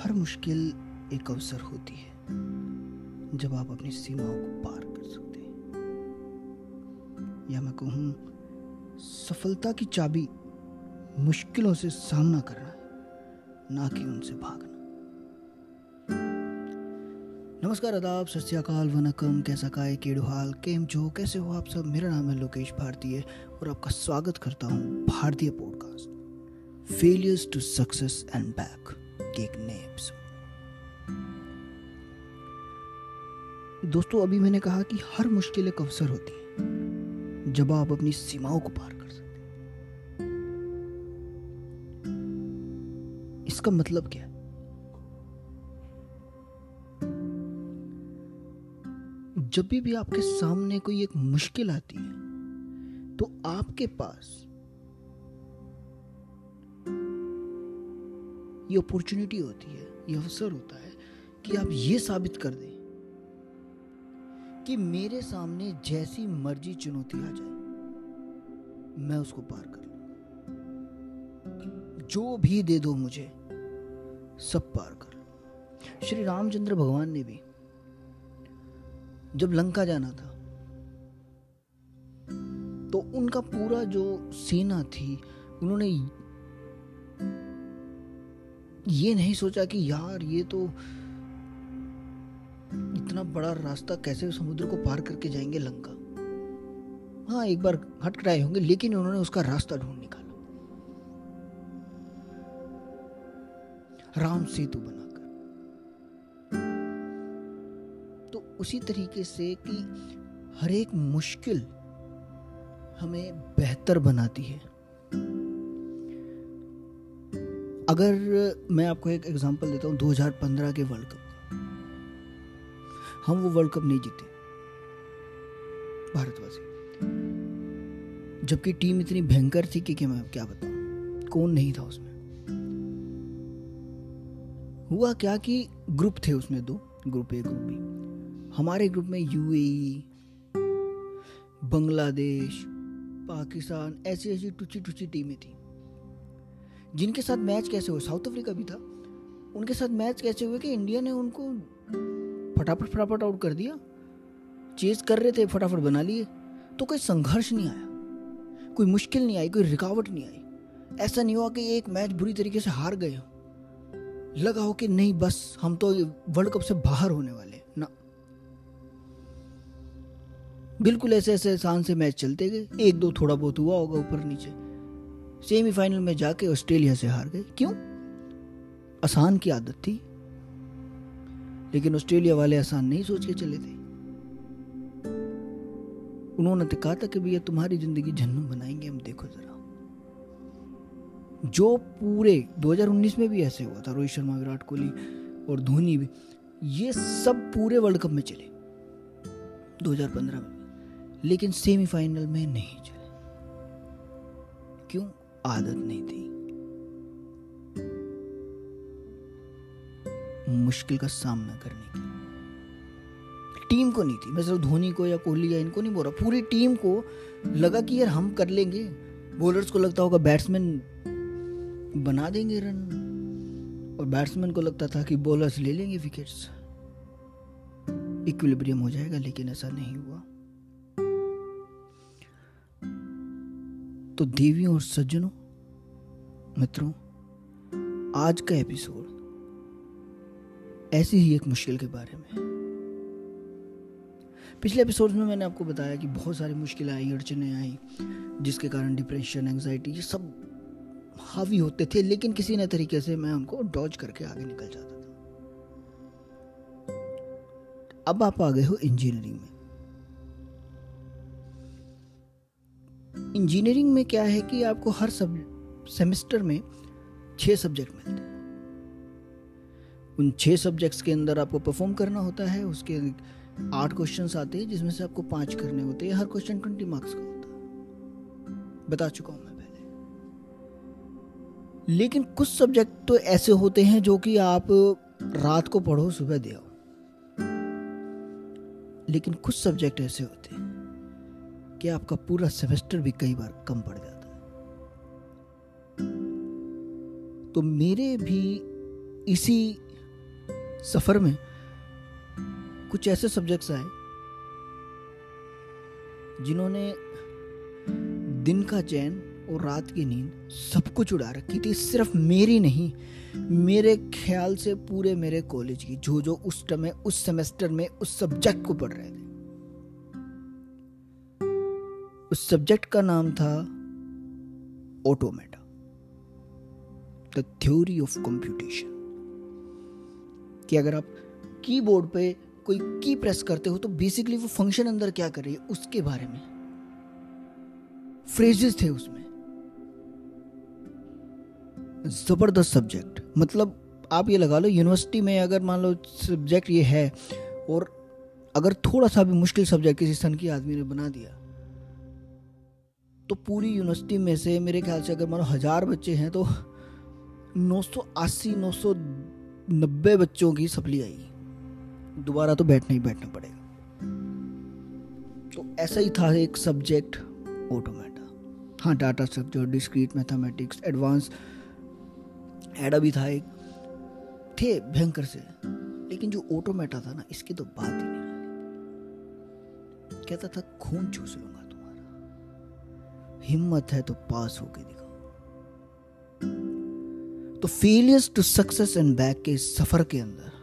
हर मुश्किल एक अवसर होती है, जब आप अपनी सीमाओं को पार कर सकते हैं। या मैं कहूँ, सफलता की चाबी मुश्किलों से सामना करना है, ना कि उनसे भागना। नमस्कार, आदाब सत्याकाल वनकम, कैसा काय केड़ुहाल केम जो कैसे हो आप सब? मेरा नाम है लोकेश भारतीय और आपका स्वागत करता हूँ भारतीय podcast failures to success and back episode दोस्तों, अभी मैंने कहा कि हर मुश्किल एक अवसर होती है, जब आप अपनी सीमाओं को पार कर सकते इसका मतलब क्या है? जब भी भी आपके सामने कोई एक मुश्किल आती है तो आपके पास ये अपॉर्चुनिटी होती है, ये अवसर होता है कि आप ये साबित कर दें कि मेरे सामने जैसी मर्ज़ी चुनौती आ जाए, मैं उसको पार कर लूँगा जो भी दे दो मुझे, सब पार कर लो। श्री रामचंद्र भगवान ने भी जब लंका जाना था तो उनका पूरा जो सेना थी, उन्होंने ये नहीं सोचा कि यार ये तो इतना बड़ा रास्ता कैसे समुद्र को पार करके जाएँगे लंका। हाँ एक बार हट कराए होंगे, लेकिन उन्होंने उसका रास्ता ढूंढ निकाला। राम सेतु बनाकर। तो उसी तरीके से कि हर एक मुश्किल हमें बेहतर बनाती है। अगर मैं आपको एक एग्जांपल देता हूँ 2015 के वर्ल्ड कप हम वो वर्ल्ड कप नहीं जीते। भारतवासी। जबकि टीम इतनी भयंकर थी कि, मैं क्या बताऊँ? कौन नहीं था उसमें। हुआ क्या कि ग्रुप थे उसमें दो। ग्रुप ए ग्रुप बी हमारे ग्रुप में यूएई बांग्लादेश पाकिस्तान ऐसी ऐसी टुची टुची टीमें थी। जिनके साथ मैच कैसे हुए? साउथ अफ्रीका भी था। उनके साथ मैच कैसे हुए कि इंडिया ने उनको फटाफट फटाफट आउट कर दिया? चेज कर रहे थे, फटाफट बना लिए। तो कोई संघर्ष नहीं आया। कोई मुश्किल नहीं आई, कोई रुकावट नहीं आई। ऐसा नहीं हुआ कि एक मैच बुरी तरीके से हार गए हो। लगा हो कि नहीं, बस हम तो वर्ल्ड कप से बाहर होने वाले ना। बिल्कुल ऐसे ऐसे आसान से मैच चलते गए। एक दो थोड़ा बहुत हुआ होगा ऊपर नीचे। सेमीफाइनल में जाके ऑस्ट्रेलिया से हार गए। क्यों? आसान की आदत थी। लेकिन ऑस्ट्रेलिया वाले आसान नहीं सोच के चले थे। उन्होंने तो कहा था कि भैया, तुम्हारी ज़िंदगी जन्नू बनाएँगे, हम देखो जरा। जो पूरे 2019 में भी ऐसे हुआ था, रोहित शर्मा, विराट कोहली और धोनी भी, ये सब पूरे वर्ल्ड कप में चले। 2015 में। लेकिन सेमीफाइनल में नहीं चले। क्यों? आदत नहीं थी। मुश्किल का सामना करने की। टीम को नहीं थी। मैं सिर्फ़ धोनी को या कोहली या इनको नहीं बोल रहा। पूरी टीम को लगा कि यार हम कर लेंगे। बॉलर्स को लगता होगा बैट्समैन बना देंगे रन और बैट्समैन को लगता था कि बॉलर्स ले लेंगे विकेट्स इक्विलिब्रियम हो जाएगा, लेकिन ऐसा नहीं हुआ। तो देवियों और सज्जनों, मित्रों, आज का एपिसोड ऐसी ही एक मुश्किल के बारे में पिछले एपिसोड में मैंने आपको बताया कि बहुत सारी मुश्किलें आई, अड़चने आई, जिसके कारण डिप्रेशन एंजाइटी ये सब हावी होते थे, लेकिन किसी न तरीके से मैं उनको डॉज करके आगे निकल जाता था। अब आप आ गए हो इंजीनियरिंग में। इंजीनियरिंग में क्या है कि आपको हर सब सेमेस्टर में छह सब्जेक्ट मिलते हैं। उन छह सब्जेक्ट्स के अंदर आपको परफॉर्म करना होता है, उसके आठ क्वेश्चन आते हैं, जिसमें से आपको पाँच करने होते हैं, हर क्वेश्चन ट्वेंटी मार्क्स का होता है। बता चुका हूँ मैं पहले। लेकिन कुछ सब्जेक्ट तो ऐसे होते हैं जो कि आप रात को पढ़ो, सुबह दे आओ। लेकिन कुछ सब्जेक्ट ऐसे होते हैं। कि आपका पूरा सेमेस्टर भी कई बार कम पड़ जाता है। तो मेरे भी इसी सफ़र में कुछ ऐसे सब्जेक्ट्स आए, जिन्होंने दिन का चैन और रात की नींद सब कुछ उड़ा रखी थी, सिर्फ़ मेरी नहीं, मेरे ख्याल से पूरे मेरे कॉलेज की जो जो उस समय, उस सेमेस्टर में उस सब्जेक्ट को पढ़ रहे थे। उस सब्जेक्ट का नाम था automata the theory of computation कि अगर आप कीबोर्ड पे कोई की प्रेस करते हो तो बेसिकली वो फ़ंक्शन अंदर क्या कर रही है? उसके बारे में। फ्रेजेस थे उसमें। ज़बरदस्त सब्जेक्ट मतलब आप ये लगा लो यूनिवर्सिटी में अगर मान लो सब्जेक्ट ये है, और अगर थोड़ा सा भी मुश्किल सब्जेक्ट किसी सन की आदमी ने बना दिया तो पूरी यूनिवर्सिटी में से मेरे ख्याल से अगर मानो हज़ार बच्चे हैं तो 980 990 बच्चों की सप्ली आएगी दोबारा तो बैठना ही बैठना पड़ेगा। तो ऐसा ही था एक सब्जेक्ट ऑटोमेटा हाँ data structure discrete mathematics advance ADA भी था एक। थे भयंकर से। लेकिन जो ऑटोमेटा था ना, इसकी तो बात ही नहीं। कहता था, खून चूस लूँगा हिम्मत है तो पास होके दिखाओ तो failures to success and back के सफ़र के अंदर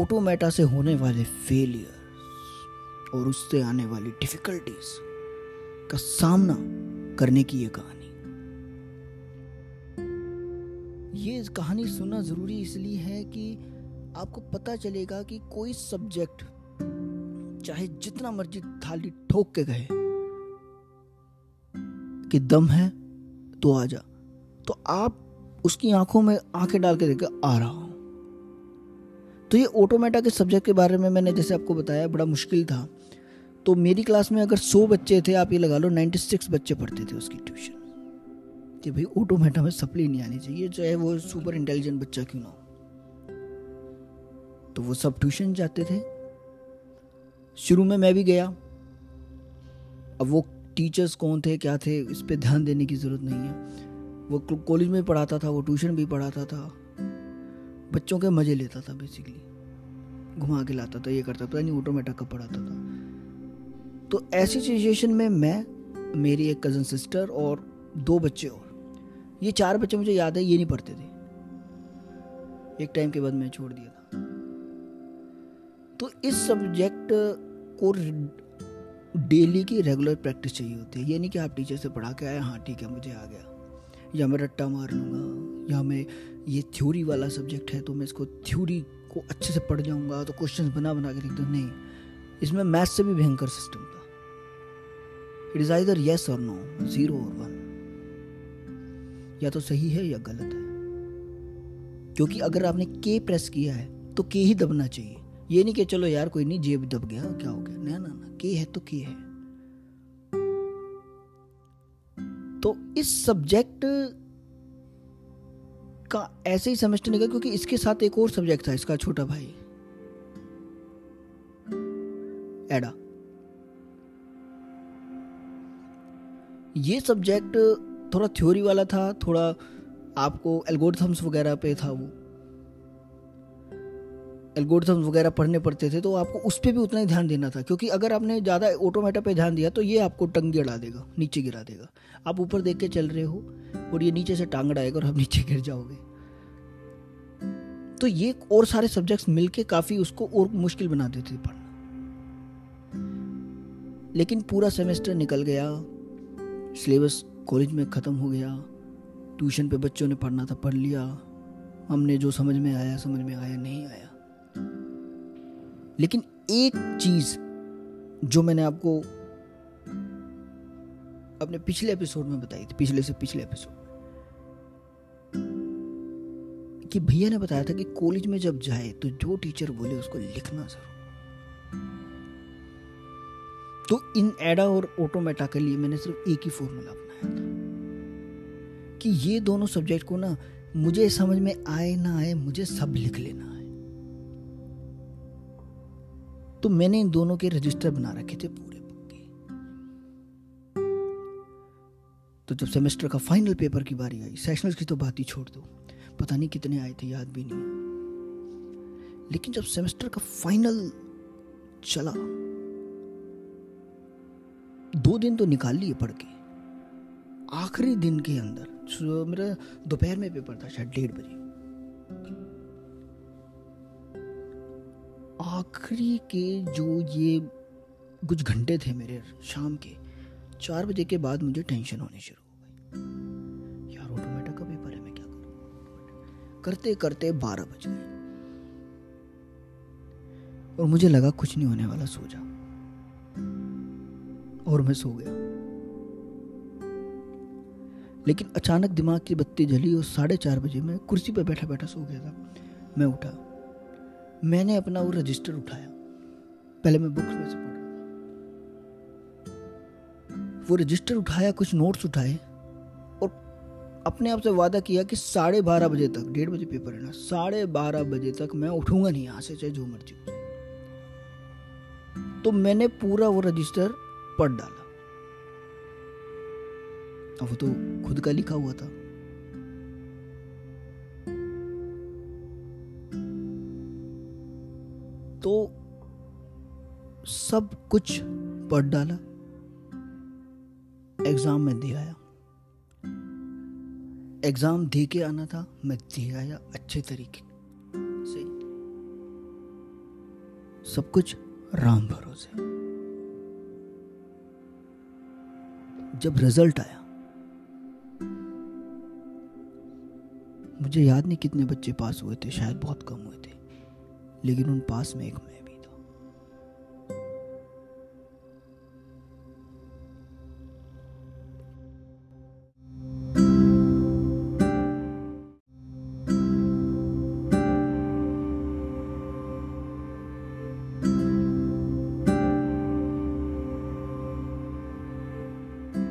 ऑटोमेटा से होने वाले फेलियर और उससे आने वाली डिफिकल्टीज का सामना करने की यह कहानी। ये कहानी सुनना ज़रूरी इसलिए है कि आपको पता चलेगा कि कोई सब्जेक्ट चाहे जितना मर्ज़ी थाली ठोक के कहे कि दम है तो आ जा। तो आप उसकी आँखों में आँखें डाल के देख आ रहा हूँ। तो ये ऑटोमेटा के सब्जेक्ट के बारे में मैंने जैसे आपको बताया, बड़ा मुश्किल था। तो मेरी क्लास में अगर सौ बच्चे थे, आप ये लगा लो नाइन्टी सिक्स बच्चे पढ़ते थे उसकी ट्यूशन कि भाई ऑटोमेटा में सप्ली नहीं आनी चाहिए चाहे वो सुपर इंटेलिजेंट बच्चा क्यों ना हो। तो वो सब ट्यूशन जाते थे। शुरू में मैं भी गया। अब वो टीचर्स कौन थे, क्या थे, इस पर ध्यान देने की ज़रूरत नहीं है। वो कॉलेज में पढ़ाता था, वो ट्यूशन भी पढ़ाता था। बच्चों के मज़े लेता था बेसिकली घुमा के लाता था, ये करता था नहीं ऑटोमेटा का पढ़ाता था। तो ऐसी सिचुएशन में मैं, मेरी एक कज़न सिस्टर और दो बच्चे और, ये चार बच्चे मुझे याद है, ये नहीं पढ़ते थे। एक टाइम के बाद मैं छोड़ दिया था। तो इस सब्जेक्ट को डेली की रेगुलर प्रैक्टिस चाहिए होती है। ये नहीं कि आप टीचर से पढ़ा के आए हाँ ठीक है, मुझे आ गया। या मैं रट्टा मार लूँगा, या मैं ये थ्योरी वाला सब्जेक्ट है तो मैं इसको थ्योरी को अच्छे से पढ़ जाऊँगा तो क्वेश्चंस बना बना के लिख दूँ नहीं, इसमें मैथ से भी भयंकर सिस्टम था। It is either yes or no zero or one या तो सही है या गलत है। क्योंकि अगर आपने के प्रेस किया है तो के ही दबना चाहिए। ये नहीं कि चलो यार कोई नहीं, जेब दब गया, क्या हो गया? ना ना ना, के है तो की है। तो इस सब्जेक्ट का ऐसे ही समझते निकल क्योंकि इसके साथ एक और सब्जेक्ट था इसका छोटा भाई। एडा ये सब्जेक्ट थोड़ा थ्योरी वाला था, थोड़ा आपको एल्गोरिथम्स वगैरह पे था वो। एल्गोरिथम्स वगैरह पढ़ने पड़ते थे तो आपको उस पर भी उतना ही ध्यान देना था, क्योंकि अगर आपने ज़्यादा ऑटोमेटा पे ध्यान दिया तो ये आपको टंग अड़ा देगा, नीचे गिरा देगा। आप ऊपर देख के चल रहे हो, और ये नीचे से टांग आएगा, और आप नीचे गिर जाओगे। तो ये और सारे सब्जेक्ट्स मिलके काफ़ी उसको और मुश्किल बना देते थे पढ़ना। लेकिन पूरा सेमेस्टर निकल गया सिलेबस कॉलेज में ख़त्म हो गया ट्यूशन पे बच्चों ने पढ़ना था, पढ़ लिया, हमने जो समझ में आया, समझ में आया, नहीं आया। लेकिन एक चीज़ जो मैंने आपको अपने पिछले एपिसोड में बताई थी, पिछले से पिछले एपिसोड कि भैया ने बताया था कि कॉलेज में जब जाए तो जो टीचर बोले उसको लिखना ज़रूर। तो इन एडा और ऑटोमेटा के लिए मैंने सिर्फ़ एक ही फॉर्मूला अपनाया था कि ये दोनों सब्जेक्ट को ना मुझे समझ में आए ना आए मुझे सब लिख लेना तो मैंने इन दोनों के रजिस्टर बना रखे थे पूरे पक्के तो जब सेमेस्टर का फाइनल पेपर की बारी आई, सेशनल्स की तो बात ही छोड़ दो। पता नहीं कितने आए थे, याद भी नहीं लेकिन जब सेमेस्टर का फाइनल चला, दो दिन तो निकाल लिए पढ़ के। आखिरी दिन के अंदर मेरा दोपहर में पेपर था, शायद डेढ़ बजे। आखिरी के जो ये कुछ घंटे थे मेरे शाम के, चार बजे के बाद मुझे टेंशन होनी शुरू हो गई। यार ऑटोमेटा का पेपर है, मैं क्या करूँ? करते करते बारह बज गए। और मुझे लगा कुछ नहीं होने वाला, सो जा। और मैं सो गया। लेकिन अचानक दिमाग की बत्ती जली और साढ़े चार बजे मैं कुर्सी पर बैठा बैठा सो गया था। मैं उठा। मैंने अपना वो रजिस्टर उठाया। पहले मैं बुक्स में से पढ़ रहा वो रजिस्टर उठाया, कुछ नोट्स उठाए और अपने आप से वादा किया कि साढ़े बारह बजे तक, डेढ़ बजे पेपर है ना, साढ़े बारह बजे तक मैं उठूँगा नहीं, यहाँ से चाहे जो मर्ज़ी तो मैंने पूरा वो रजिस्टर पढ़ डाला। अब वो तो खुद का लिखा हुआ था। तो सब कुछ पढ़ डाला। एग्ज़ाम में दे आया। एग्ज़ाम दे के आना था, मैं दे आया अच्छे तरीके। से सब कुछ राम भरोसे। जब रिज़ल्ट आया, मुझे याद नहीं कितने बच्चे पास हुए थे, शायद बहुत कम हुए थे। लेकिन उन पास में एक मैं भी था।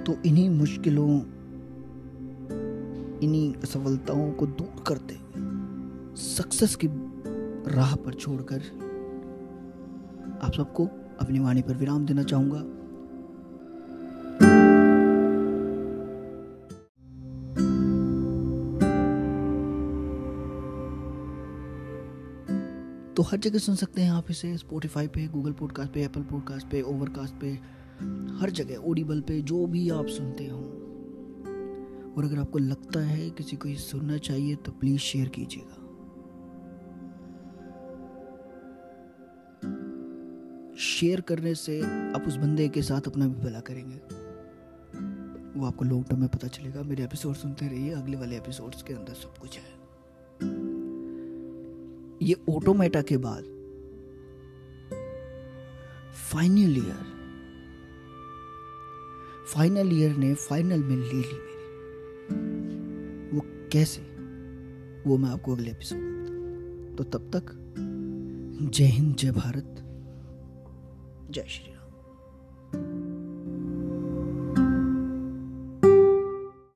तो इन्हीं मुश्किलों, इन्हीं असफलताओं को दूर करते हुए सक्सेस की राह पर छोड़कर आप सबको अपनी वाणी पर विराम देना चाहूँगा। तो हर जगह सुन सकते हैं आप इसे स्पोटिफाई पे गूगल पॉडकास्ट पे एप्पल पॉडकास्ट पे ओवरकास्ट पे, हर जगह ओडिबल पे, जो भी आप सुनते हो। और अगर आपको लगता है किसी को ये सुनना चाहिए तो प्लीज़ शेयर कीजिएगा। शेयर करने से आप उस बंदे के साथ अपना भी भला करेंगे। वो आपको लॉन्ग टर्म में पता चलेगा। मेरे एपिसोड सुनते रहिए। अगले वाले एपिसोड्स के अंदर सब कुछ है। ये ऑटोमेटा के बाद फाइनल ईयर फाइनल ईयर ने फाइनल में ले ली मेरी। वो कैसे? वो मैं आपको अगले एपिसोड में तो तब तक जय हिंद, जय भारत। जय श्री